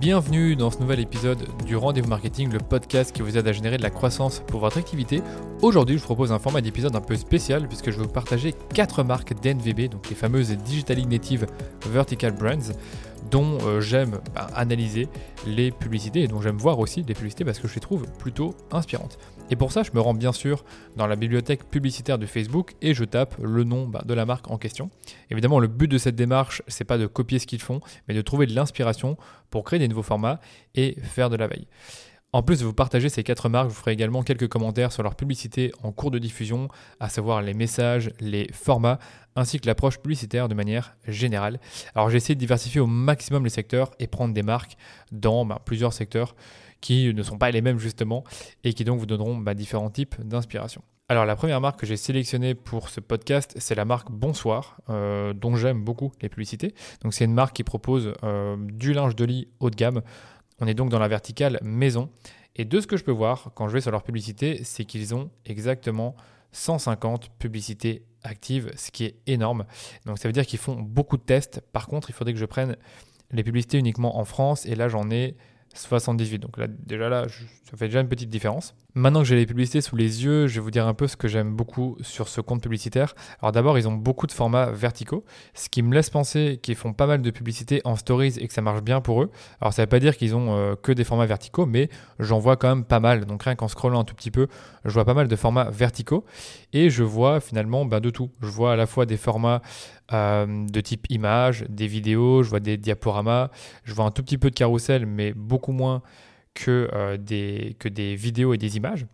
Bienvenue dans ce nouvel épisode du Rendez-vous Marketing, le podcast qui vous aide à générer de la croissance pour votre activité. Aujourd'hui, je vous propose un format d'épisode un peu spécial puisque je vais vous partager 4 marques d'NVB, donc les fameuses Digitally Native Vertical Brands dont euh, j'aime bah, analyser les publicités et dont j'aime voir aussi des publicités parce que je les trouve plutôt inspirantes. Et pour ça, je me rends bien sûr dans la bibliothèque publicitaire de Facebook et je tape le nom bah, de la marque en question. Évidemment, le but de cette démarche, c'est pas de copier ce qu'ils font, mais de trouver de l'inspiration pour créer des nouveaux formats et faire de la veille. En plus de vous partager ces quatre marques, je vous ferai également quelques commentaires sur leur publicité en cours de diffusion, à savoir les messages, les formats, ainsi que l'approche publicitaire de manière générale. Alors j'ai essayé de diversifier au maximum les secteurs et prendre des marques dans bah, plusieurs secteurs qui ne sont pas les mêmes justement et qui donc vous donneront bah, différents types d'inspiration. Alors la première marque que j'ai sélectionnée pour ce podcast, c'est la marque Bonsoir, euh, dont j'aime beaucoup les publicités. Donc c'est une marque qui propose euh, du linge de lit haut de gamme on est donc dans la verticale maison. Et de ce que je peux voir quand je vais sur leur publicité, c'est qu'ils ont exactement 150 publicités actives, ce qui est énorme. Donc ça veut dire qu'ils font beaucoup de tests. Par contre, il faudrait que je prenne les publicités uniquement en France. Et là, j'en ai 78. Donc là, déjà là, ça fait déjà une petite différence. Maintenant que j'ai les publicités sous les yeux, je vais vous dire un peu ce que j'aime beaucoup sur ce compte publicitaire. Alors d'abord, ils ont beaucoup de formats verticaux, ce qui me laisse penser qu'ils font pas mal de publicités en stories et que ça marche bien pour eux. Alors ça ne veut pas dire qu'ils ont euh, que des formats verticaux, mais j'en vois quand même pas mal. Donc rien qu'en scrollant un tout petit peu, je vois pas mal de formats verticaux et je vois finalement bah, de tout. Je vois à la fois des formats euh, de type image, des vidéos, je vois des diaporamas, je vois un tout petit peu de carrousel, mais beaucoup moins que, euh, des, que des vidéos et des images.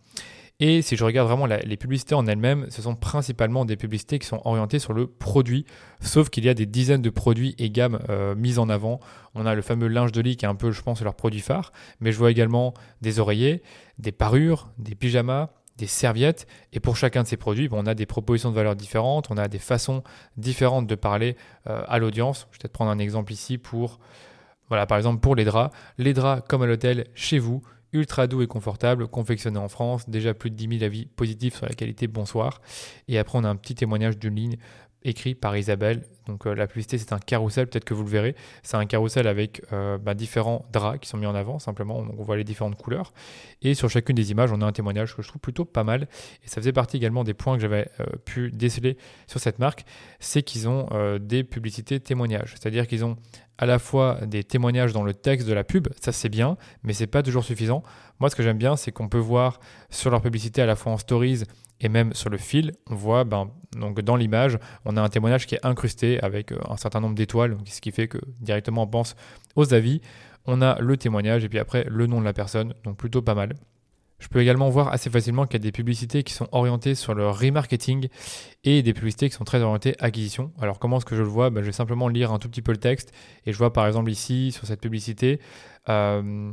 Et si je regarde vraiment les publicités en elles-mêmes, ce sont principalement des publicités qui sont orientées sur le produit, sauf qu'il y a des dizaines de produits et gammes euh, mis en avant. On a le fameux linge de lit qui est un peu, je pense, leur produit phare, mais je vois également des oreillers, des parures, des pyjamas, des serviettes. Et pour chacun de ces produits, on a des propositions de valeur différentes, on a des façons différentes de parler euh, à l'audience. Je vais peut-être prendre un exemple ici pour voilà, par exemple pour les draps, les draps comme à l'hôtel chez vous, ultra doux et confortable, confectionné en France, déjà plus de 10 000 avis positifs sur la qualité, bonsoir. Et après on a un petit témoignage d'une ligne écrit par Isabelle. Donc euh, la publicité c'est un carrousel, peut-être que vous le verrez. C'est un carrousel avec euh, bah, différents draps qui sont mis en avant simplement. On voit les différentes couleurs. Et sur chacune des images, on a un témoignage que je trouve plutôt pas mal. Et ça faisait partie également des points que j'avais euh, pu déceler sur cette marque, c'est qu'ils ont des publicités témoignages. C'est-à-dire qu'ils ont à la fois des témoignages dans le texte de la pub, ça c'est bien, mais c'est pas toujours suffisant. Moi, ce que j'aime bien, c'est qu'on peut voir sur leur publicité à la fois en stories et même sur le fil, on voit ben, donc dans l'image, on a un témoignage qui est incrusté avec euh, un certain nombre d'étoiles, ce qui fait que directement on pense aux avis. On a le témoignage et puis après le nom de la personne, donc plutôt pas mal. Je peux également voir assez facilement qu'il y a des publicités qui sont orientées sur le remarketing et des publicités qui sont très orientées acquisition. Alors comment est-ce que je le vois? Ben, Je vais simplement lire un tout petit peu le texte et je vois par exemple ici sur cette publicité... Euh,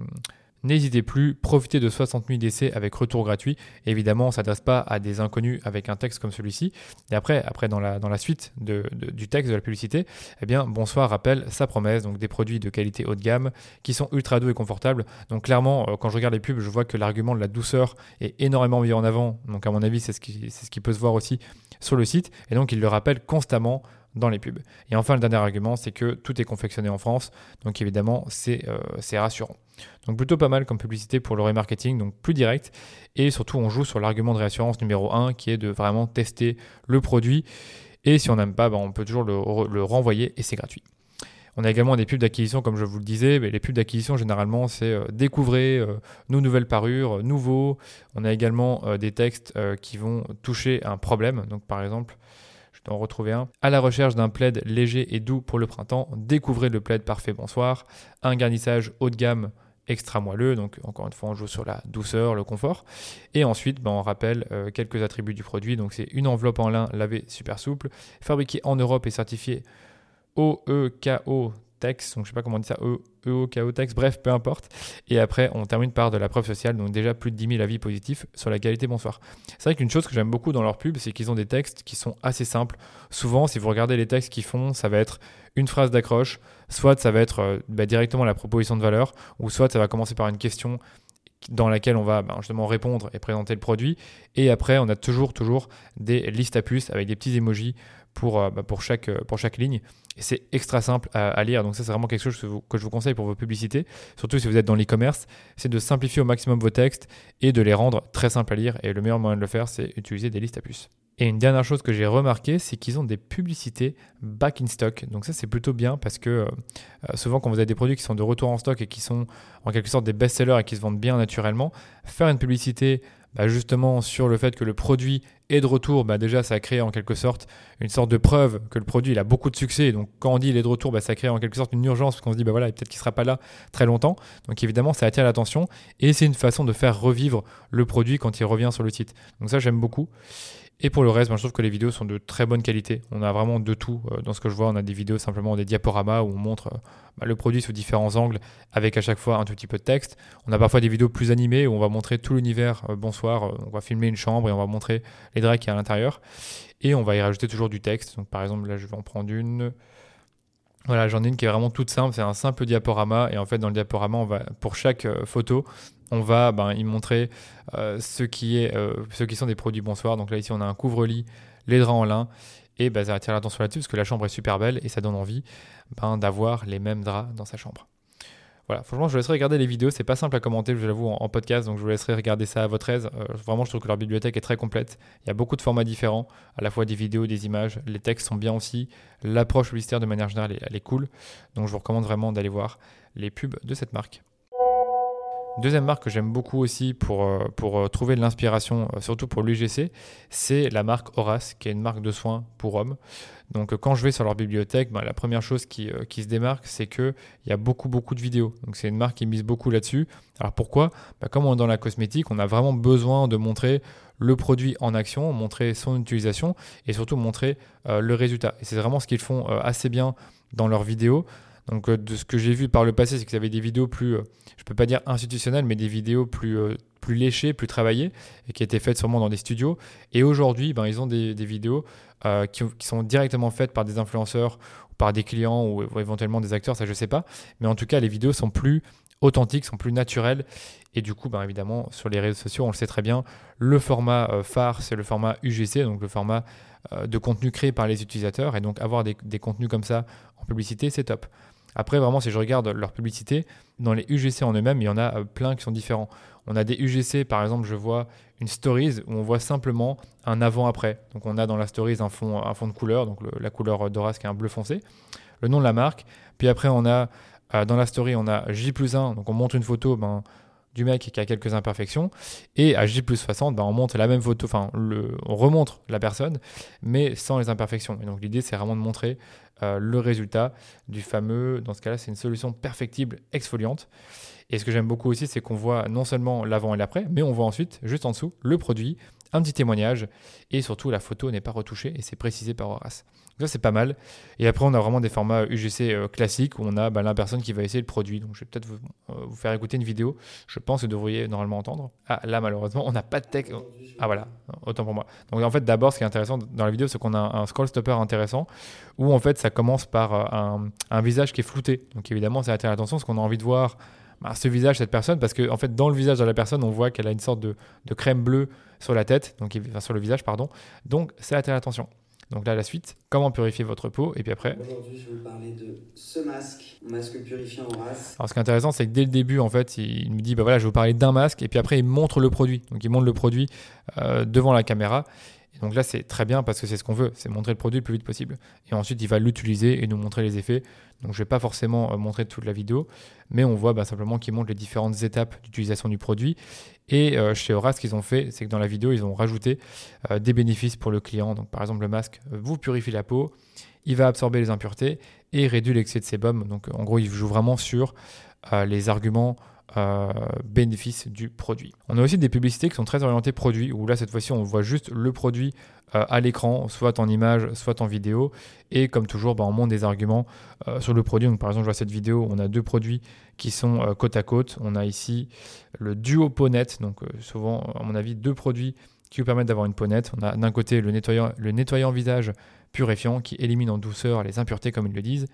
N'hésitez plus, profitez de 60 000 d'essais avec retour gratuit. évidemment, on ne s'adresse pas à des inconnus avec un texte comme celui-ci. Et après, après dans, la, suite du texte de la publicité, eh bien, Bonsoir rappelle sa promesse, donc des produits de qualité haut de gamme qui sont ultra doux et confortables. Donc clairement, euh, quand je regarde les pubs, je vois que l'argument de la douceur est énormément mis en avant. Donc à mon avis, c'est ce qui, ce qui peut se voir aussi sur le site. Et donc, il le rappelle constamment dans les pubs. Et enfin, le dernier argument, c'est que tout est confectionné en France, donc évidemment, c'est euh, rassurant. Donc plutôt pas mal comme publicité pour le remarketing, donc plus direct, et surtout on joue sur l'argument de réassurance numéro 1, qui est de vraiment tester le produit, et si on n'aime pas, ben, on peut toujours le, renvoyer, et c'est gratuit. On a également des pubs d'acquisition, comme je vous le disais. Mais les pubs d'acquisition, généralement, c'est euh, découvrez euh, nos nouvelles parures, nouveaux. On a également des textes qui vont toucher un problème. Donc, par exemple, en retrouver un. À la recherche d'un plaid léger et doux pour le printemps, découvrez le plaid parfait bonsoir. Un garnissage haut de gamme extra moelleux, donc encore une fois on joue sur la douceur, le confort. Et ensuite ben, on rappelle euh, quelques attributs du produit, donc c'est une enveloppe en lin lavée super souple, fabriquée en Europe et certifiée OEKO Tex, donc je sais pas comment on dit ça, EOKO Tex, bref, peu importe. Et après, on termine par de la preuve sociale, donc déjà plus de 10 000 avis positifs sur la qualité bonsoir. C'est vrai qu'une chose que j'aime beaucoup dans leur pub, c'est qu'ils ont des textes qui sont assez simples. Souvent, si vous regardez les textes qu'ils font, ça va être une phrase d'accroche, soit ça va être euh, bah, directement la proposition de valeur, ou soit ça va commencer par une question dans laquelle on va ben, justement répondre et présenter le produit. Et après, on a toujours, toujours des listes à puces avec des petits emojis pour, euh, bah, pour, chaque, pour chaque ligne. C'est extra simple à, lire. Donc, ça, c'est vraiment quelque chose que, je vous conseille pour vos publicités. Surtout si vous êtes dans l'e-commerce. C'est de simplifier au maximum vos textes et de les rendre très simples à lire. Et le meilleur moyen de le faire, c'est utiliser des listes à puces. Et une dernière chose que j'ai remarqué, c'est qu'ils ont des publicités back in stock. Donc ça, c'est plutôt bien parce que euh, souvent, quand vous avez des produits qui sont de retour en stock et qui sont en quelque sorte des best-sellers et qui se vendent bien naturellement, faire une publicité bah, justement sur le fait que le produit est de retour, bah, déjà ça crée en quelque sorte une sorte de preuve que le produit il a beaucoup de succès. Donc quand on dit il est de retour, bah, ça crée en quelque sorte une urgence parce qu'on se dit bah voilà peut-être qu'il sera pas là très longtemps. Donc évidemment ça attire l'attention et c'est une façon de faire revivre le produit quand il revient sur le site. Donc ça j'aime beaucoup. Et pour le reste, ben, je trouve que les vidéos sont de très bonne qualité. On a vraiment de tout euh, dans ce que je vois. On a des vidéos simplement des diaporamas où on montre euh, bah, le produit sous différents angles avec à chaque fois un tout petit peu de texte. On a parfois des vidéos plus animées où on va montrer tout l'univers. Euh, bonsoir, on va filmer une chambre et on va montrer les draps qui y a à l'intérieur. Et on va y rajouter toujours du texte. Donc par exemple, là je vais en prendre une. Voilà, j'en ai une qui est vraiment toute simple, c'est un simple diaporama et en fait dans le diaporama, on va pour chaque photo, on va ben, y montrer euh, ce, qui est, euh, ce qui sont des produits bonsoir. Donc là, ici, on a un couvre-lit, les draps en lin. Et ben, ça attire l'attention là-dessus parce que la chambre est super belle et ça donne envie ben, d'avoir les mêmes draps dans sa chambre. Voilà, franchement, je vous laisserai regarder les vidéos. C'est pas simple à commenter, je l'avoue, en, podcast, donc je vous laisserai regarder ça à votre aise. Euh, vraiment, je trouve que leur bibliothèque est très complète. Il y a beaucoup de formats différents, à la fois des vidéos, des images. Les textes sont bien aussi. L'approche publicitaire, de manière générale, elle est cool. Donc, je vous recommande vraiment d'aller voir les pubs de cette marque. Deuxième marque que j'aime beaucoup aussi pour, euh, pour euh, trouver de l'inspiration, euh, surtout pour l'UGC, c'est la marque Horace, qui est une marque de soins pour hommes. Donc quand je vais sur leur bibliothèque, ben, la première chose qui, qui se démarque, c'est qu'il y a beaucoup beaucoup de vidéos. Donc c'est une marque qui mise beaucoup là-dessus. Alors pourquoi? Ben, Comme on est dans la cosmétique, on a vraiment besoin de montrer le produit en action, montrer son utilisation et surtout montrer le résultat. Et c'est vraiment ce qu'ils font assez bien dans leurs vidéos. Donc euh, de ce que j'ai vu par le passé, c'est qu'ils avaient des vidéos plus, euh, je peux pas dire institutionnelles, mais des vidéos plus, euh, plus léchées, plus travaillées, et qui étaient faites sûrement dans des studios. Et aujourd'hui, ben, ils ont des, vidéos qui, sont directement faites par des influenceurs, ou par des clients, ou, éventuellement des acteurs, ça je sais pas. Mais en tout cas, les vidéos sont plus authentiques, sont plus naturelles. Et du coup, ben, évidemment, sur les réseaux sociaux, on le sait très bien, le format phare, c'est le format UGC, donc le format de contenu créé par les utilisateurs. Et donc avoir des, des contenus comme ça en publicité, c'est top. Après, vraiment, si je regarde leur publicité, dans les UGC en eux-mêmes, il y en a euh, plein qui sont différents. On a des UGC, par exemple, je vois une stories où on voit simplement un avant-après. Donc on a dans la stories un fond, un fond de couleur, donc la couleur d'Horace qui est un bleu foncé, le nom de la marque. Puis après, on a euh, dans la story, on a J plus 1, donc on montre une photo ben, du mec qui a quelques imperfections. Et à J plus 60, ben, on montre la même photo, enfin, on remontre la personne, mais sans les imperfections. Et donc l'idée, c'est vraiment de montrer euh, le résultat du fameux, dans ce cas-là, c'est une solution perfectible exfoliante. Et ce que j'aime beaucoup aussi, c'est qu'on voit non seulement l'avant et l'après, mais on voit ensuite, juste en dessous, le produit, un petit témoignage, et surtout la photo n'est pas retouchée et c'est précisé par Horace. Ça, c'est pas mal. Et après, on a vraiment des formats UGC euh, classiques où on a bah, la personne qui va essayer le produit. Donc, je vais peut-être vous, euh, faire écouter une vidéo. Je pense que vous devriez normalement entendre. Ah, là, malheureusement, on n'a pas de texte. Ah, voilà, autant pour moi. Donc, en fait, d'abord, ce qui est intéressant dans la vidéo, c'est qu'on a un scroll stopper intéressant où, en fait, ça commence par euh, un, visage qui est flouté. Donc, évidemment, ça attire l'attention parce qu'on a envie de voir bah, ce visage, cette personne, parce qu'en en fait, dans le visage de la personne, on voit qu'elle a une sorte de, crème bleue sur la tête, donc enfin, sur le visage, pardon. Donc, ça attire l'attention. Donc là, la suite, comment purifier votre peau, et puis après. Aujourd'hui, je vais vous parler de ce masque, masque purifiant en race. Alors, ce qui est intéressant, c'est que dès le début, en fait, il me dit, bah voilà, je vais vous parler d'un masque, et puis après, il montre le produit. Donc, il montre le produit euh, devant la caméra. Donc là, c'est très bien parce que c'est ce qu'on veut, c'est montrer le produit le plus vite possible. Et ensuite, il va l'utiliser et nous montrer les effets. Donc je ne vais pas forcément euh, montrer toute la vidéo, mais on voit bah, simplement qu'il montre les différentes étapes d'utilisation du produit. Et euh, chez Aura, ce qu'ils ont fait, c'est que dans la vidéo, ils ont rajouté euh, des bénéfices pour le client. Donc par exemple, le masque vous purifie la peau, il va absorber les impuretés et réduit l'excès de sébum. Donc en gros, il joue vraiment sur les arguments euh, bénéfice du produit. On a aussi des publicités qui sont très orientées produits, où là cette fois-ci on voit juste le produit euh, à l'écran, soit en image, soit en vidéo, et comme toujours bah, on montre des arguments euh, sur le produit. Donc par exemple je vois cette vidéo, on a deux produits qui sont côte à côte. On a ici le duo peau donc souvent à mon avis deux produits qui vous permettent d'avoir une peau nette. On a d'un côté le nettoyant, le nettoyant visage purifiant qui élimine en douceur les impuretés comme ils le disent,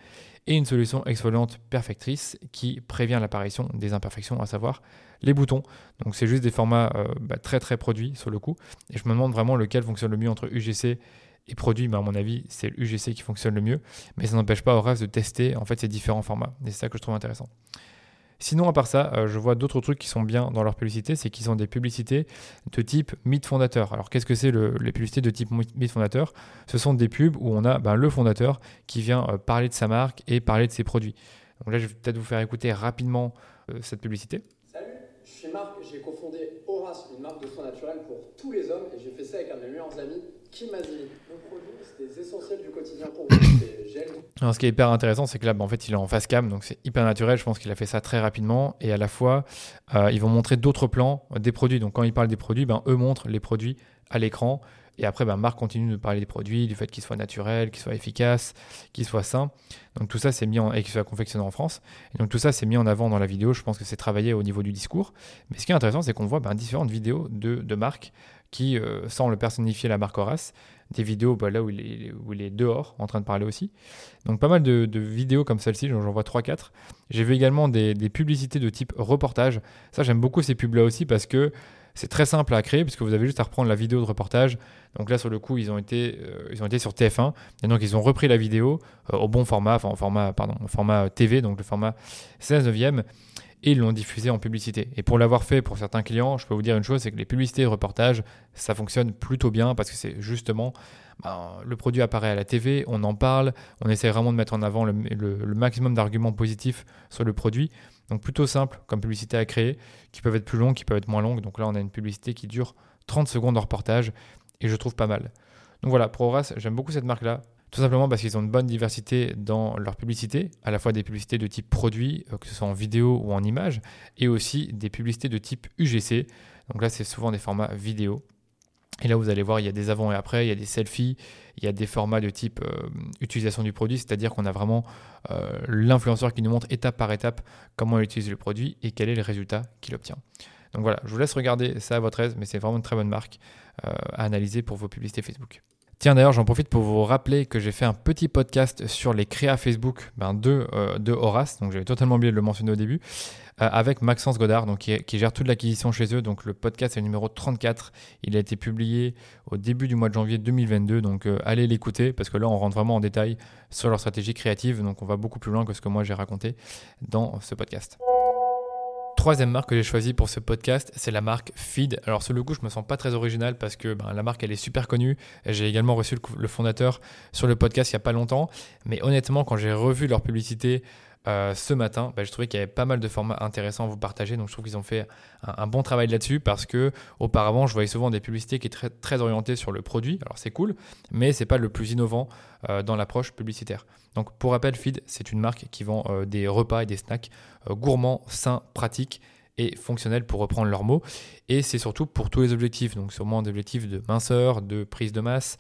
et une solution exfoliante perfectrice qui prévient l'apparition des imperfections, à savoir les boutons. Donc c'est juste des formats euh, bah, très très produits sur le coup, et je me demande vraiment lequel fonctionne le mieux entre UGC Et produit, bah, à mon avis, c'est l'UGC qui fonctionne le mieux. Mais ça n'empêche pas Horace de tester en fait ces différents formats. Et c'est ça que je trouve intéressant. Sinon, à part ça, euh, je vois d'autres trucs qui sont bien dans leur publicité, c'est qu'ils ont des publicités de type mythe fondateur. Alors, qu'est-ce que c'est les publicités de type mythe fondateur? Ce sont des pubs où on a ben, le fondateur qui vient euh, parler de sa marque et parler de ses produits. Donc là, je vais peut-être vous faire écouter rapidement euh, cette publicité. Salut, je suis Marc, j'ai cofondé Horace, une marque de soins naturels pour tous les hommes, et j'ai fait ça avec un de mes meilleurs amis, Kim Mazini. Mon produit, essentiels du quotidien pour vous. Alors, ce qui est hyper intéressant, c'est que là, bah, en fait, il est en face cam, donc c'est hyper naturel. Je pense qu'il a fait ça très rapidement, et à la fois, euh, ils vont montrer d'autres plans des produits. Donc, quand ils parlent des produits, ben, eux montrent les produits à l'écran. Et après, ben, Marc continue de parler des produits, du fait qu'ils soient naturels, qu'ils soient efficaces, qu'ils soient sains. Donc tout ça, c'est mis en, et qu'ils soient confectionnés en France. Et donc tout ça, c'est mis en avant dans la vidéo. Je pense que c'est travaillé au niveau du discours. Mais ce qui est intéressant, c'est qu'on voit ben, différentes vidéos de, de Marc qui, euh, sans le personnifier la marque Horace, des vidéos bah, là où il, est, où il, est, dehors en train de parler aussi. Donc pas mal de, vidéos comme celle-ci, j'en vois 3-4. J'ai vu également des, publicités de type reportage. Ça j'aime beaucoup ces pubs là aussi parce que c'est très simple à créer puisque vous avez juste à reprendre la vidéo de reportage. Donc là, sur le coup, ils ont été, euh, ils ont été sur TF1 et donc ils ont repris la vidéo euh, au bon format, enfin au format, pardon, au format TV, donc le format 16 neuvième et ils l'ont diffusé en publicité. Et pour l'avoir fait pour certains clients, je peux vous dire une chose, c'est que les publicités et reportages, ça fonctionne plutôt bien parce que c'est justement ben, le produit apparaît à la TV, on en parle, on essaie vraiment de mettre en avant le, le maximum d'arguments positifs sur le produit. Donc plutôt simple comme publicité à créer, qui peuvent être plus longues, qui peuvent être moins longues. Donc là, on a une publicité qui dure 30 secondes en reportage et je trouve pas mal. Donc voilà, pour Horace, j'aime beaucoup cette marque-là. Tout simplement parce qu'ils ont une bonne diversité dans leur publicité, à la fois des publicités de type produit, euh, que ce soit en vidéo ou en image, et aussi des publicités de type UGC. Donc là, c'est souvent des formats vidéo. Et là, vous allez voir, il y a des avant et après, il y a des selfies, il y a des formats de type euh, utilisation du produit, c'est-à-dire qu'on a vraiment euh, l'influenceur qui nous montre étape par étape comment il utilise le produit et quel est le résultat qu'il obtient. Donc voilà, je vous laisse regarder ça à votre aise, mais c'est vraiment une très bonne marque à analyser pour vos publicités Facebook. Tiens d'ailleurs, j'en profite pour vous rappeler que j'ai fait un petit podcast sur les créas Facebook ben, de, euh, de Horace, donc j'avais totalement oublié de le mentionner au début, euh, avec Maxence Godard, donc, qui, gère toute l'acquisition chez eux. Donc le podcast est le numéro 34, il a été publié au début du mois de janvier 2022, donc euh, allez l'écouter, parce que là on rentre vraiment en détail sur leur stratégie créative, donc on va beaucoup plus loin que ce que moi j'ai raconté dans ce podcast troisième marque que j'ai choisie pour ce podcast, c'est la marque Feed. Alors sur le coup, je me sens pas très original parce que ben, la marque elle est super connue. J'ai également reçu le, fondateur sur le podcast il y a pas longtemps, mais honnêtement, quand j'ai revu leur publicité euh, ce matin, bah, je trouvais qu'il y avait pas mal de formats intéressants à vous partager. Donc je trouve qu'ils ont fait un, bon travail là-dessus parce que auparavant, je voyais souvent des publicités qui étaient très, orientées sur le produit. Alors c'est cool, mais c'est pas le plus innovant euh, dans l'approche publicitaire. Donc pour rappel, Feed, c'est une marque qui vend euh, des repas et des snacks gourmands, sains, pratiques et fonctionnels pour reprendre leurs mots. Et c'est surtout pour tous les objectifs, donc sûrement des objectifs de minceur, de prise de masse,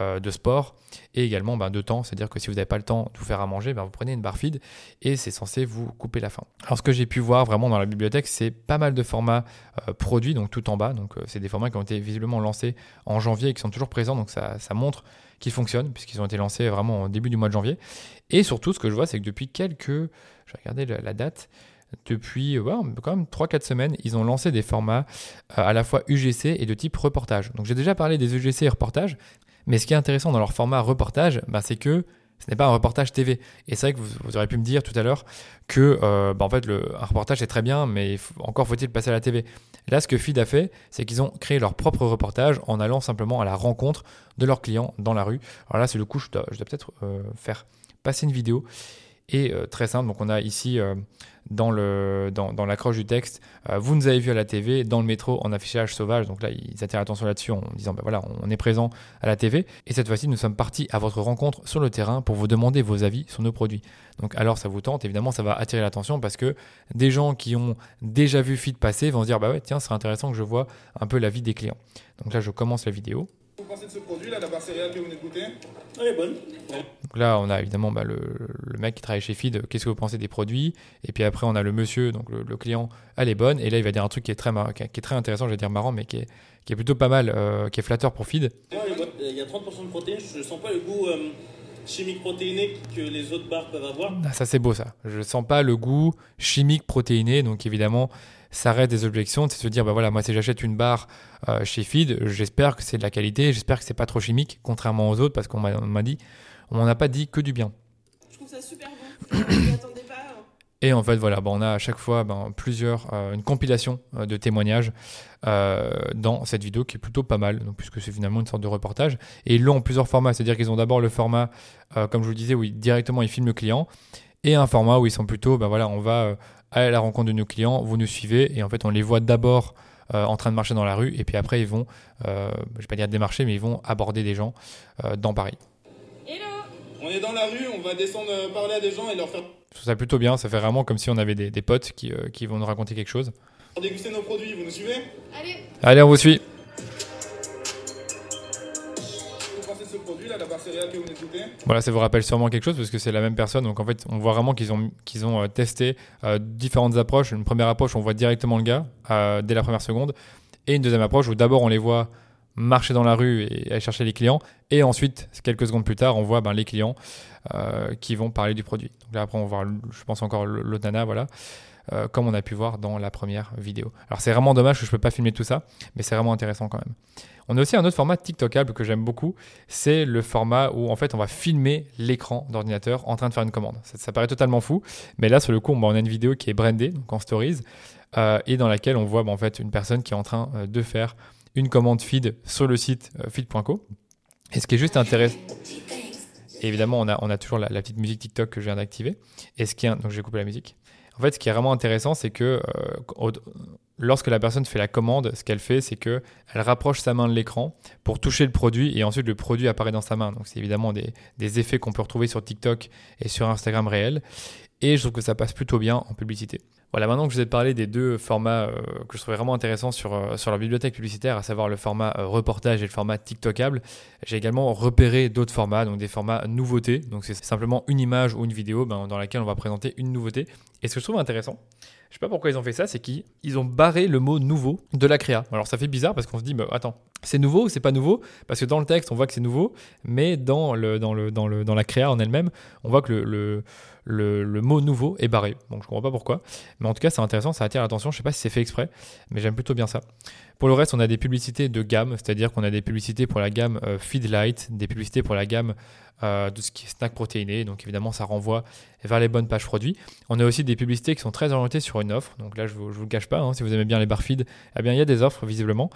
euh, de sport et également ben, de temps. C'est-à-dire que si vous n'avez pas le temps de vous faire à manger, ben, vous prenez une barre feed et c'est censé vous couper la faim. Alors ce que j'ai pu voir vraiment dans la bibliothèque, c'est pas mal de formats euh, produits, donc tout en bas. Donc euh, c'est des formats qui ont été visiblement lancés en janvier et qui sont toujours présents. Donc ça, ça montre qu'ils fonctionnent puisqu'ils ont été lancés vraiment au début du mois de janvier. Et surtout, ce que je vois, c'est que depuis quelques... Je vais regarder la date depuis quand même 3-4 semaines, ils ont lancé des formats à la fois UGC et de type reportage. Donc j'ai déjà parlé des UGC et reportages, mais ce qui est intéressant dans leur format reportage, bah, c'est que ce n'est pas un reportage TV. Et c'est vrai que vous, auriez pu me dire tout à l'heure que euh, bah, en fait, un reportage est très bien, mais encore faut-il passer à la TV. Là, ce que Feed a fait, c'est qu'ils ont créé leur propre reportage en allant simplement à la rencontre de leurs clients dans la rue. Alors là, c'est le coup, je dois, peut-être euh, faire passer une vidéo. Et euh, très simple, donc on a ici dans, le, dans, dans l'accroche du texte, euh, vous nous avez vu à la TV, dans le métro, en affichage sauvage. Donc là, ils attirent l'attention là-dessus en disant, ben voilà, on est présent à la TV. Et cette fois-ci, nous sommes partis à votre rencontre sur le terrain pour vous demander vos avis sur nos produits. Donc alors, ça vous tente, évidemment, ça va attirer l'attention parce que des gens qui ont déjà vu Fit passer vont se dire, bah ouais, tiens, c'est intéressant que je vois un peu l'avis des clients. Donc là, je commence la vidéo. Vous pensez de ce produit, là, la barre céréale que vous venez Elle est bonne. Donc là, on a évidemment bah, le, mec qui travaille chez Feed, qu'est-ce que vous pensez des produits? Et puis après, on a le monsieur, donc le, client, elle est bonne. Et là, il va dire un truc qui est très, qui est très intéressant, je vais dire marrant, mais qui est, qui est plutôt pas mal, euh, qui est flatteur pour Feed. il y a 30% de protéines, je sens pas le goût euh, chimiques protéinées que les autres barres peuvent avoir. Ah, ça c'est beau ça. Je sens pas le goût chimique protéiné, donc évidemment ça reste des objections, c'est se dire bah voilà moi si j'achète une barre euh, chez Feed, j'espère que c'est de la qualité, j'espère que c'est pas trop chimique, contrairement aux autres parce qu'on m'a dit, on n'a pas dit que du bien. Je trouve ça super bon. Je m'attendais pas. hein. Et en fait, voilà, bon, on a à chaque fois ben, plusieurs, euh, une compilation euh, de témoignages dans cette vidéo qui est plutôt pas mal, donc, puisque c'est finalement une sorte de reportage. Et ils l'ont en plusieurs formats, c'est-à-dire qu'ils ont d'abord le format, comme je vous le disais, où ils, directement ils filment le client, et un format où ils sont plutôt, ben voilà, on va euh, à la rencontre de nos clients, vous nous suivez, et en fait, on les voit d'abord euh, en train de marcher dans la rue, et puis après, ils vont, euh, je vais pas dire démarcher, mais ils vont aborder des gens euh, dans Paris. Hello On est dans la rue, on va descendre parler à des gens et leur faire Je trouve ça plutôt bien, ça fait vraiment comme si on avait des, des potes qui, euh, qui vont nous raconter quelque chose. déguster nos produits. Vous nous suivez? Allez Allez, on vous suit. Voilà, ça vous rappelle sûrement quelque chose parce que c'est la même personne. Donc en fait, on voit vraiment qu'ils ont, qu'ils ont euh, testé euh, différentes approches. Une première approche, on voit directement le gars euh, dès la première seconde. Et une deuxième approche où d'abord on les voit marcher dans la rue et aller chercher les clients. Et ensuite, quelques secondes plus tard, on voit ben, les clients qui vont parler du produit. Donc là, après, on va voir, je pense encore l'autre nana, voilà. Euh, comme on a pu voir dans la première vidéo. Alors c'est vraiment dommage que je ne peux pas filmer tout ça, mais c'est vraiment intéressant quand même. On a aussi un autre format TikTokable que j'aime beaucoup, c'est le format où en fait on va filmer l'écran d'ordinateur en train de faire une commande. Ça, paraît totalement fou, mais là sur le coup on, a une vidéo qui est brandée, donc en stories, euh, et dans laquelle on voit bah, en fait une personne qui est en train euh, de faire une commande feed sur le site feed.co. Et ce qui est juste intéressant, évidemment on a, toujours la, la petite musique TikTok que je viens d'activer. Et ce qui est, donc j'ai coupé la musique. En fait, ce qui est vraiment intéressant, c'est que euh, lorsque la personne fait la commande, ce qu'elle fait, c'est que elle rapproche sa main de l'écran pour toucher le produit et ensuite le produit apparaît dans sa main. Donc c'est évidemment des, des effets qu'on peut retrouver sur TikTok et sur Instagram réel. Et je trouve que ça passe plutôt bien en publicité. Voilà, maintenant que je vous ai parlé des deux formats euh, que je trouvais vraiment intéressants sur, euh, sur leur bibliothèque publicitaire, à savoir le format euh, reportage et le format TikTokable, j'ai également repéré d'autres formats, donc des formats nouveautés. Donc c'est simplement une image ou une vidéo ben, dans laquelle on va présenter une nouveauté. Et ce que je trouve intéressant, je sais pas pourquoi ils ont fait ça, c'est qu'ils ils ont barré le mot nouveau de la créa. Alors ça fait bizarre parce qu'on se dit, attends, c'est nouveau ou c'est pas nouveau? Parce que dans le texte, on voit que c'est nouveau, mais dans, le, dans, le, dans, le, dans la créa en elle-même, on voit que le, le, mot nouveau est barré. Donc je comprends pas pourquoi. Mais en tout cas, c'est intéressant, ça attire l'attention. Je sais pas si c'est fait exprès, mais j'aime plutôt bien ça. Pour le reste, on a des publicités de gamme, c'est-à-dire qu'on a des publicités pour la gamme euh, Feed Light, des publicités pour la gamme euh, de ce qui est snack protéiné. Donc évidemment, ça renvoie vers les bonnes pages produits. On a aussi des publicités qui sont très orientées sur une offre. Donc là, je ne vous, vous le cache pas, hein, si vous aimez bien les barres feed, eh bien, il y a des offres visiblement.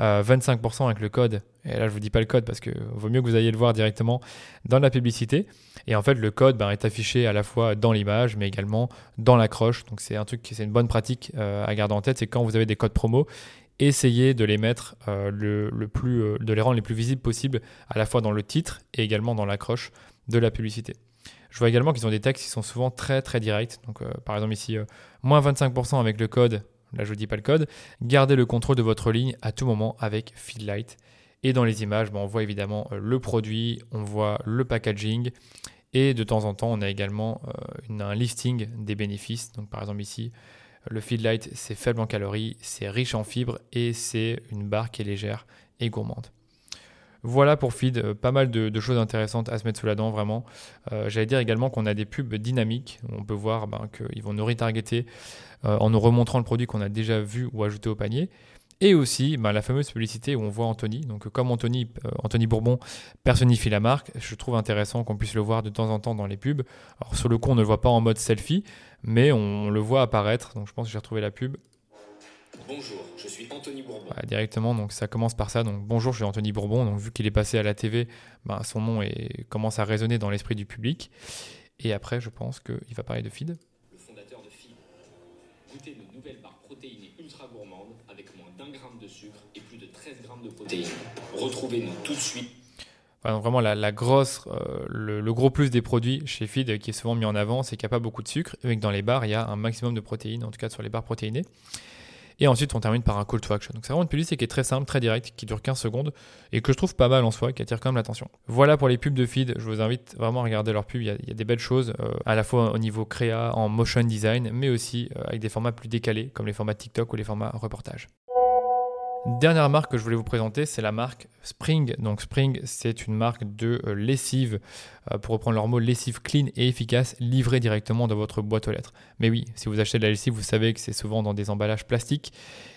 Euh, 25% avec le code. Et là, je vous dis pas le code parce que vaut mieux que vous ayez le voir directement dans la publicité. Et en fait, le code ben, est affiché à la fois dans l'image, mais également dans l'accroche. Donc c'est un truc, c'est une bonne pratique euh, à garder en tête. C'est quand vous avez des codes promo, essayez de les mettre euh, le, plus, euh, de les rendre les plus visibles possible, à la fois dans le titre et également dans l'accroche de la publicité. Je vois également qu'ils ont des textes qui sont souvent très très directs. Donc par exemple ici, moins 25% avec le code, là je ne dis pas le code, gardez le contrôle de votre ligne à tout moment avec Feedlight. Et dans les images, ben, on voit évidemment euh, le produit, on voit le packaging. Et de temps en temps, on a également euh, un listing des bénéfices. Donc par exemple ici, le Feedlight, c'est faible en calories, c'est riche en fibres et c'est une barre qui est légère et gourmande. Voilà pour Feed, euh, pas mal de, choses intéressantes à se mettre sous la dent, vraiment. J'allais dire également qu'on a des pubs dynamiques. On peut voir ben, qu'ils vont nous retargeter en nous remontrant le produit qu'on a déjà vu ou ajouté au panier. Et aussi ben, la fameuse publicité où on voit Anthony. Donc, comme Anthony, euh, Anthony Bourbon personnifie la marque, je trouve intéressant qu'on puisse le voir de temps en temps dans les pubs. Alors, sur le coup, on ne le voit pas en mode selfie, mais on, le voit apparaître. Donc, je pense que j'ai retrouvé la pub. Bonjour, je suis Anthony Bourbon. Directement, donc ça commence par ça. Donc bonjour, je suis Anthony Bourbon. Donc vu qu'il est passé à la TV, ben, son nom est- commence à résonner dans l'esprit du public. Et après, je pense qu'il va parler de feed. De 13 grammes de protéines. Retrouvez-nous tout de suite vraiment, la, grosse, euh, le, gros plus des produits chez Feed euh, qui est souvent mis en avant, c'est qu'il n'y a pas beaucoup de sucre, mais que dans les barres, il y a un maximum de protéines, en tout cas sur les barres protéinées. Et ensuite, on termine par un call to action. Donc, c'est vraiment une publicité qui est très simple, très directe, qui dure 15 secondes et que je trouve pas mal en soi, qui attire quand même l'attention. Voilà pour les pubs de feed. Je vous invite vraiment à regarder leurs pubs. Il y a, des belles choses, euh, à la fois au niveau créa, en motion design, mais aussi avec des formats plus décalés, comme les formats TikTok ou les formats reportage. Dernière marque que je voulais vous présenter, c'est la marque Spring. Donc Spring, c'est une marque de euh, lessive, euh, pour reprendre leur mot, lessive clean et efficace, livrée directement dans votre boîte aux lettres. Mais oui, si vous achetez de la lessive, vous savez que c'est souvent dans des emballages plastiques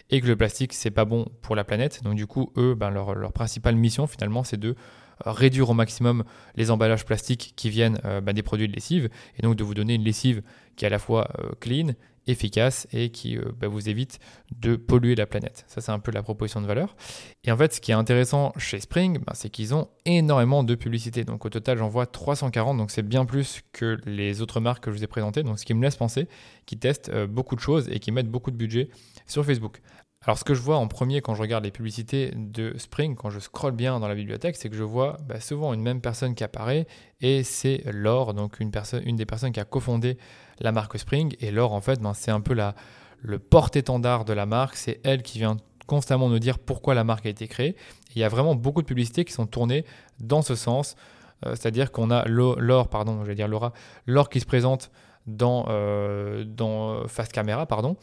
et que le plastique, c'est pas bon pour la planète. Donc du coup, eux, ben, leur, principale mission finalement, c'est de euh, réduire au maximum les emballages plastiques qui viennent ben, des produits de lessive et donc de vous donner une lessive qui est à la fois clean efficace et qui euh, bah, vous évite de polluer la planète. Ça, c'est un peu la proposition de valeur. Et en fait, ce qui est intéressant chez Spring, bah, c'est qu'ils ont énormément de publicité. Donc au total, j'en vois 340, donc c'est bien plus que les autres marques que je vous ai présentées. Donc ce qui me laisse penser qu'ils testent euh, beaucoup de choses et qu'ils mettent beaucoup de budget sur Facebook. Alors ce que je vois en premier quand je regarde les publicités de Spring, quand je scrolle bien dans la bibliothèque, c'est que je vois bah, souvent une même personne qui apparaît et c'est Laure, donc une, des personnes qui a cofondé la marque Spring. Et Laure, en fait, ben, c'est un peu le porte-étendard de la marque. C'est elle qui vient constamment nous dire pourquoi la marque a été créée. il y a vraiment beaucoup de publicités qui sont tournées dans ce sens. Euh, c'est-à-dire qu'on a Laure, pardon, je vais dire Laura, Laure qui se présente dans, euh, dans Fast Camera, pardon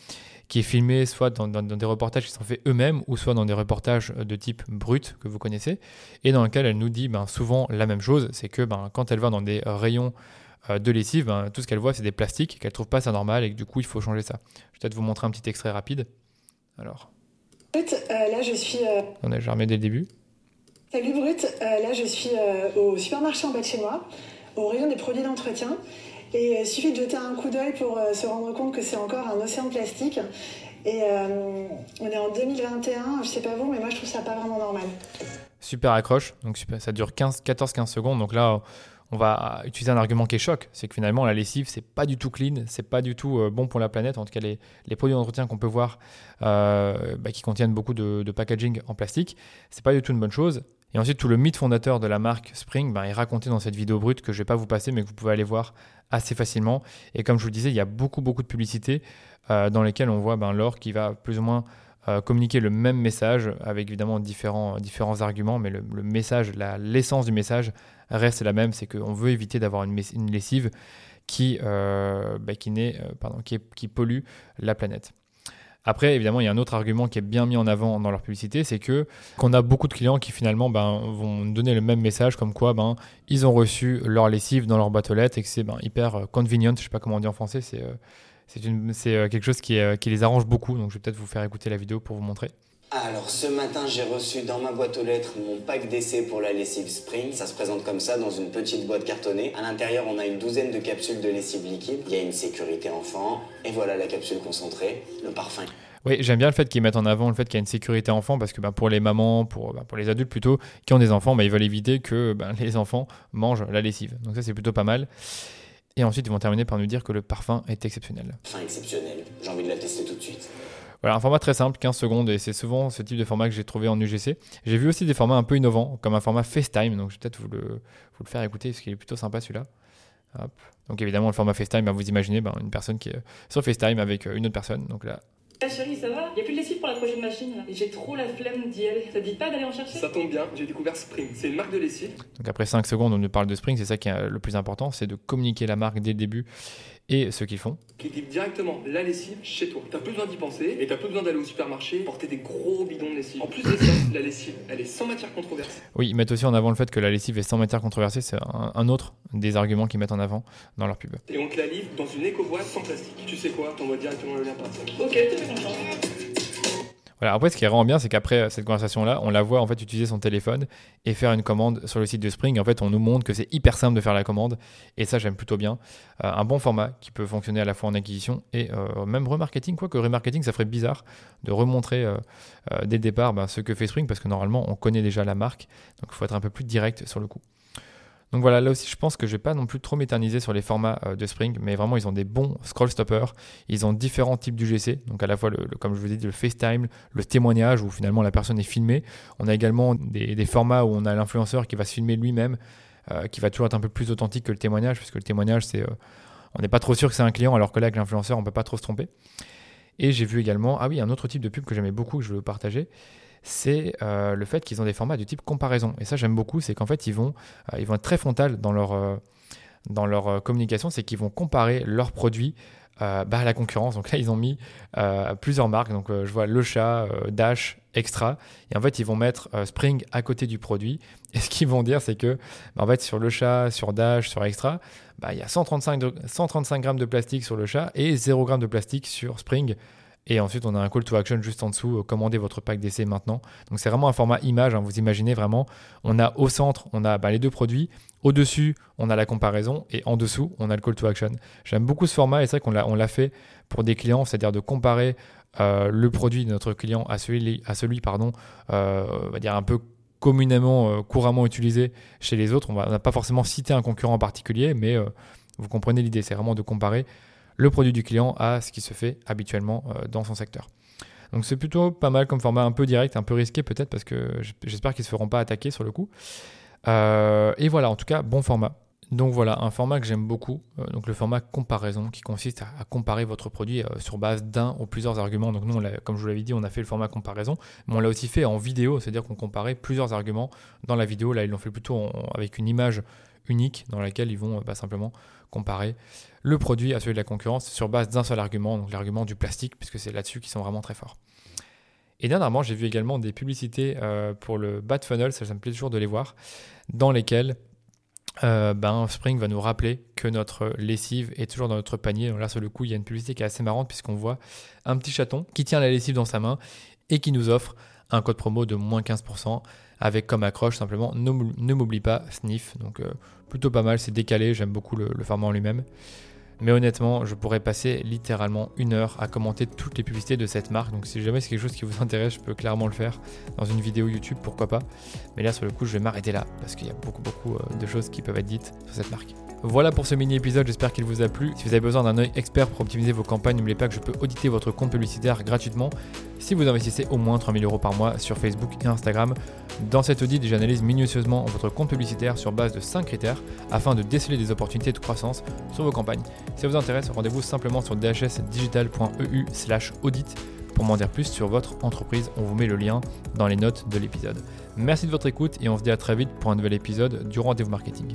qui est filmé soit dans, des reportages qui sont faits eux-mêmes ou soit dans des reportages de type brut que vous connaissez et dans lequel elle nous dit ben, souvent la même chose, c'est que ben, quand elle va dans des rayons euh, de lessive, ben, tout ce qu'elle voit c'est des plastiques, qu'elle trouve pas ça normal et que du coup il faut changer ça. Je vais peut-être vous montrer un petit extrait rapide. Alors. Brut, euh, là je suis. Euh... On a jamais dès le début. Salut Brut, euh, là je suis au supermarché en bas de chez moi, au rayon des produits d'entretien. Et il suffit de jeter un coup d'œil pour euh, se rendre compte que c'est encore un océan de plastique. Et euh, on est en 2021, je sais pas vous, mais moi je trouve ça pas vraiment normal. Super accroche, donc ça dure 14-15 secondes. Donc là, on va utiliser un argument qui est choc, c'est que finalement la lessive c'est pas du tout clean, c'est pas du tout euh, bon pour la planète. En tout cas, les, produits d'entretien qu'on peut voir euh, bah, qui contiennent beaucoup de, de, packaging en plastique, c'est pas du tout une bonne chose. Et ensuite, tout le mythe fondateur de la marque Spring bah, est raconté dans cette vidéo brute que je vais pas vous passer, mais que vous pouvez aller voir assez facilement. Et comme je vous le disais, il y a beaucoup beaucoup de publicités euh, dans lesquelles on voit ben, l'or qui va plus ou moins communiquer le même message avec évidemment différents, différents arguments, mais le, message, l'essence du message reste la même, c'est qu'on veut éviter d'avoir une, lessive qui, euh, euh, qui, qui, pollue la planète. Après, évidemment, il y a un autre argument qui est bien mis en avant dans leur publicité, c'est que qu'on a beaucoup de clients qui finalement ben, vont donner le même message, comme quoi ben, ils ont reçu leur lessive dans leur boîte aux lettres et que c'est ben, hyper euh, convenient, je sais pas comment on dit en français, c'est c'est quelque chose qui, qui les arrange beaucoup, donc je vais peut-être vous faire écouter la vidéo pour vous montrer. Alors ce matin, j'ai reçu dans ma boîte aux lettres mon pack d'essai pour la lessive Spring. Ça se présente comme ça dans une petite boîte cartonnée. À l'intérieur, on a une douzaine de capsules de lessive liquide. Il y a une sécurité enfant et voilà la capsule concentrée, le parfum. Oui, j'aime bien le fait qu'ils mettent en avant le fait qu'il y a une sécurité enfant parce que bah, pour les mamans, pour, bah, pour les adultes plutôt, qui ont des enfants, bah, ils veulent éviter que les enfants mangent la lessive. Donc ça, c'est plutôt pas mal. Et ensuite, ils vont terminer par nous dire que le parfum est exceptionnel. Parfum exceptionnel. J'ai envie de la tester. Voilà, un format très simple, 15 secondes, et c'est souvent ce type de format que j'ai trouvé en UGC. J'ai vu aussi des formats un peu innovants, comme un format FaceTime, donc je vais peut-être vous le, vous le faire écouter, parce qu'il est plutôt sympa celui-là. Donc évidemment, le format FaceTime, bah, vous imaginez bah, une personne qui est sur FaceTime avec euh, une autre personne. Donc là, ah, chérie, ça va? Il a plus de lessive pour la prochaine machine là. J'ai trop la flemme d'y aller. Ça te dit pas d'aller en chercher? Ça tombe bien, j'ai découvert Spring. C'est une marque de lessive. Donc après 5 secondes, on nous parle de Spring. C'est ça qui est le plus important, c'est de communiquer la marque dès le début et ce qu'ils font. Qui équipe directement la lessive chez toi. T'as plus besoin d'y penser et t'as plus besoin d'aller au supermarché porter des gros bidons de lessive. En plus de ça, la lessive, elle est sans matière controversée. Oui, ils mettent aussi en avant le fait que la lessive est sans matière controversée. C'est un, un, autre des arguments qu'ils mettent en avant dans leur pub. Et on te la livre dans une éco-boîte sans plastique. Tu sais quoi? T'envoies directement le lien par Ok, t'es content. Voilà, après, ce qui est vraiment bien, c'est qu'après euh, cette conversation-là, on la voit en fait utiliser son téléphone et faire une commande sur le site de Spring. En fait, on nous montre que c'est hyper simple de faire la commande et ça, j'aime plutôt bien. Euh, un bon format qui peut fonctionner à la fois en acquisition et euh, même remarketing. Quoique remarketing, ça ferait bizarre de remontrer dès le départ ben, ce que fait Spring parce que normalement, on connaît déjà la marque. Donc, il faut être un peu plus direct sur le coup. Donc voilà, là aussi, je pense que je vais pas non plus trop m'éterniser sur les formats euh, de Spring, mais vraiment, ils ont des bons scroll stoppers. Ils ont différents types d'UGC, donc à la fois, le, comme je vous ai dit, le FaceTime, le témoignage où finalement la personne est filmée. On a également des, formats où on a l'influenceur qui va se filmer lui-même, euh, qui va toujours être un peu plus authentique que le témoignage, parce que le témoignage, c'est, euh, on n'est pas trop sûr que c'est un client, alors que là, avec l'influenceur, on peut pas trop se tromper. Et j'ai vu également, ah oui, un autre type de pub que j'aimais beaucoup, que je veux partager c'est euh, le fait qu'ils ont des formats de type comparaison. Et ça, j'aime beaucoup, c'est qu'en fait, ils vont, euh, ils vont être très frontal dans leur, euh, dans leur communication, c'est qu'ils vont comparer leurs produits bah, à la concurrence. Donc là, ils ont mis plusieurs marques. Donc je vois Le Chat, Dash, Extra. Et en fait, ils vont mettre Spring à côté du produit. Et ce qu'ils vont dire, c'est que bah, en fait, sur Le Chat, sur Dash, sur Extra, bah, il y a 135, 135 grammes de plastique sur Le Chat et 0 grammes de plastique sur Spring. Et ensuite, on a un call to action juste en dessous, commandez votre pack d'essai maintenant. Donc c'est vraiment un format image, hein. vous imaginez vraiment, on a au centre, on a les deux produits, au-dessus, on a la comparaison et en dessous, on a le call to action. J'aime beaucoup ce format et c'est vrai qu'on l'a, fait pour des clients, c'est-à-dire de comparer euh, le produit de notre client à celui, à celui pardon, euh, on va dire un peu communément, euh, couramment utilisé chez les autres. On n'a pas forcément cité un concurrent en particulier, mais vous comprenez l'idée, c'est vraiment de comparer le produit du client à ce qui se fait habituellement dans son secteur. Donc c'est plutôt pas mal comme format, un peu direct, un peu risqué peut-être parce que j'espère qu'ils ne se feront pas attaquer sur le coup. Euh, et voilà, en tout cas, bon format. Donc voilà, un format que j'aime beaucoup, euh, donc le format comparaison qui consiste à, comparer votre produit euh, sur base d'un ou plusieurs arguments. Donc nous, comme je vous l'avais dit, on a fait le format comparaison, mais on l'a aussi fait en vidéo, c'est-à-dire qu'on comparait plusieurs arguments dans la vidéo. Là, ils l'ont fait plutôt avec une image unique dans laquelle ils vont bah, simplement comparer le produit à celui de la concurrence sur base d'un seul argument, donc l'argument du plastique, puisque c'est là-dessus qu'ils sont vraiment très forts. Et dernièrement, j'ai vu également des publicités euh, pour le Bad Funnel, ça, me plaît toujours de les voir, dans lesquelles euh, ben, Spring va nous rappeler que notre lessive est toujours dans notre panier. Là, sur le coup, il y a une publicité qui est assez marrante puisqu'on voit un petit chaton qui tient la lessive dans sa main et qui nous offre un code promo de moins 15% avec comme accroche simplement ne m'oublie pas sniff. Donc euh, plutôt pas mal, c'est décalé, j'aime beaucoup le format en lui-même. Mais honnêtement, je pourrais passer littéralement une heure à commenter toutes les publicités de cette marque. Donc si jamais c'est quelque chose qui vous intéresse, je peux clairement le faire dans une vidéo YouTube, pourquoi pas. Mais là, sur le coup, je vais m'arrêter là parce qu'il y a beaucoup, beaucoup euh, de choses qui peuvent être dites sur cette marque. Voilà pour ce mini épisode, j'espère qu'il vous a plu. Si vous avez besoin d'un œil expert pour optimiser vos campagnes, n'oubliez pas que je peux auditer votre compte publicitaire gratuitement si vous investissez au moins 3000 euros par mois sur Facebook et Instagram. Dans cet audit, j'analyse minutieusement votre compte publicitaire sur base de 5 critères afin de déceler des opportunités de croissance sur vos campagnes. Si ça vous intéresse, rendez-vous simplement sur dhsdigital.eu slash audit pour m'en dire plus sur votre entreprise. On vous met le lien dans les notes de l'épisode. Merci de votre écoute et on se dit à très vite pour un nouvel épisode du rendez-vous marketing.